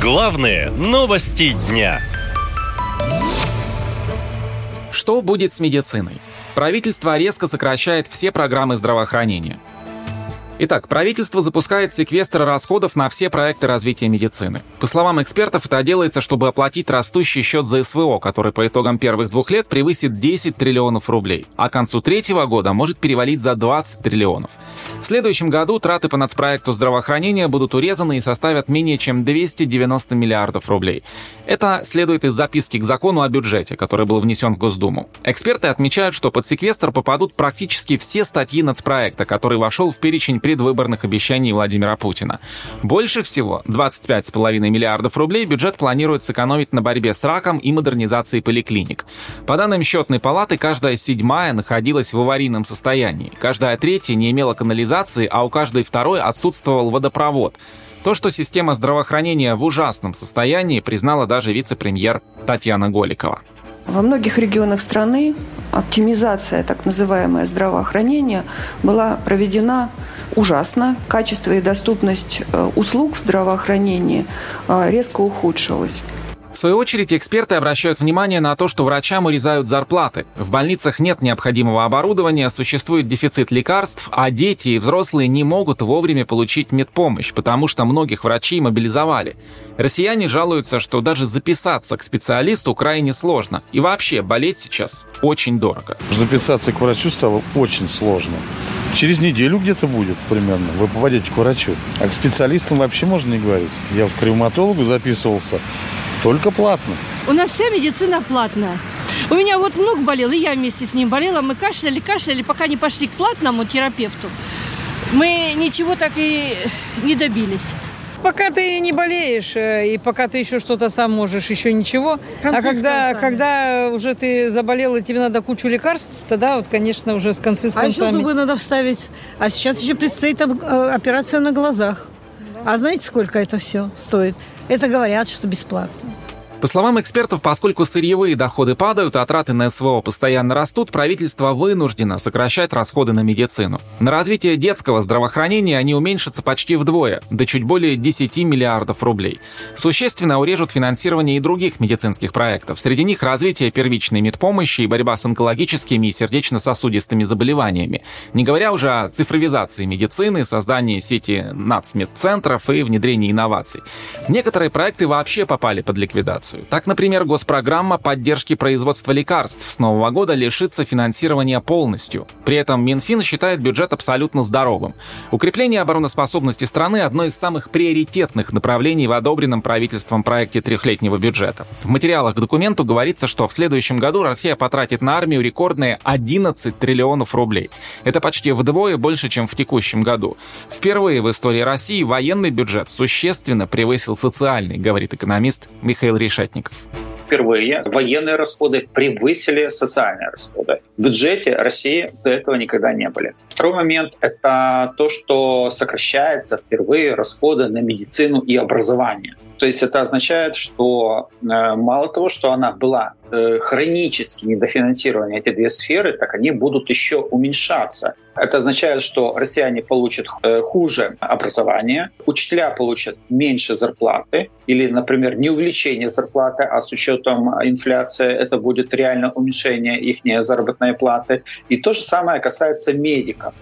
Главные новости дня. Что будет с медициной? Правительство резко сокращает все программы здравоохранения. Итак, правительство запускает секвестр расходов на все проекты развития медицины. По словам экспертов, это делается, чтобы оплатить растущий счет за СВО, который по итогам первых двух лет превысит 10 триллионов рублей, а к концу третьего года может перевалить за 20 триллионов. В следующем году траты по нацпроекту здравоохранения будут урезаны и составят менее чем 290 миллиардов рублей. Это следует из записки к закону о бюджете, который был внесен в Госдуму. Эксперты отмечают, что под секвестр попадут практически все статьи нацпроекта, который вошел в перечень предвыборных обещаний Владимира Путина. Больше всего, 25,5 миллиардов рублей, бюджет планирует сэкономить на борьбе с раком и модернизации поликлиник. По данным счетной палаты, каждая седьмая находилась в аварийном состоянии, каждая третья не имела канализации, а у каждой второй отсутствовал водопровод. То, что система здравоохранения в ужасном состоянии, признала даже вице-премьер Татьяна Голикова. Во многих регионах страны оптимизация так называемое здравоохранения была проведена ужасно. Качество и доступность э, услуг в здравоохранении э, резко ухудшилось. Свою очередь, эксперты обращают внимание на то, что врачам урезают зарплаты. В больницах нет необходимого оборудования, существует дефицит лекарств, а дети и взрослые не могут вовремя получить медпомощь, потому что многих врачей мобилизовали. Россияне жалуются, что даже записаться к специалисту крайне сложно. И вообще, болеть сейчас очень дорого. Записаться к врачу стало очень сложно. Через неделю где-то будет примерно. Вы попадете к врачу. А к специалистам вообще можно не говорить. Я вот к ревматологу записывался. Только платно. У нас вся медицина платная. У меня вот внук болел, и я вместе с ним болела. Мы кашляли, кашляли, пока не пошли к платному терапевту. Мы ничего так и не добились. Пока ты не болеешь, э, и пока ты еще что-то сам можешь, еще ничего. а когда, когда уже ты заболел, и тебе надо кучу лекарств, тогда вот, конечно, уже с концы с а концами. А еще зубы надо вставить. А сейчас еще предстоит э, операция на глазах. А знаете, сколько это все стоит? Это говорят, что бесплатно. По словам экспертов, поскольку сырьевые доходы падают, а траты на СВО постоянно растут, правительство вынуждено сокращать расходы на медицину. На развитие детского здравоохранения они уменьшатся почти вдвое, до чуть более 10 миллиардов рублей. Существенно урежут финансирование и других медицинских проектов. Среди них развитие первичной медпомощи и борьба с онкологическими и сердечно-сосудистыми заболеваниями. Не говоря уже о цифровизации медицины, создании сети нацмедцентров и внедрении инноваций. Некоторые проекты вообще попали под ликвидацию инфляцию. Так, например, госпрограмма поддержки производства лекарств с нового года лишится финансирования полностью. При этом Минфин считает бюджет абсолютно здоровым. Укрепление обороноспособности страны – одно из самых приоритетных направлений в одобренном правительством проекте трехлетнего бюджета. В материалах к документу говорится, что в следующем году Россия потратит на армию рекордные 11 триллионов рублей. Это почти вдвое больше, чем в текущем году. Впервые в истории России военный бюджет существенно превысил социальный, говорит экономист Михаил Решетников решетников впервые военные расходы превысили социальные расходы. В бюджете России до этого никогда не были. Второй момент — это то, что сокращается впервые расходы на медицину и образование. То есть это означает, что э, мало того, что она была э, хронически недофинансирована, эти две сферы, так они будут еще уменьшаться. Это означает, что россияне получат э, хуже образование, учителя получат меньше зарплаты или, например, не увеличение зарплаты, а с учетом инфляции это будет реально уменьшение их заработной платы. И то же самое касается медиков.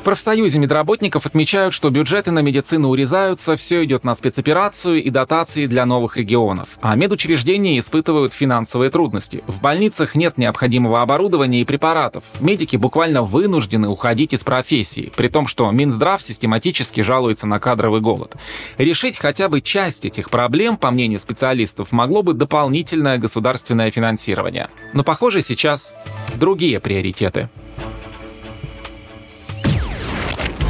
В профсоюзе медработников отмечают, что бюджеты на медицину урезаются, все идет на спецоперацию и дотации для новых регионов. А медучреждения испытывают финансовые трудности. В больницах нет необходимого оборудования и препаратов. Медики буквально вынуждены уходить из профессии, при том, что Минздрав систематически жалуется на кадровый голод. Решить хотя бы часть этих проблем, по мнению специалистов, могло бы дополнительное государственное финансирование. Но, похоже, сейчас другие приоритеты.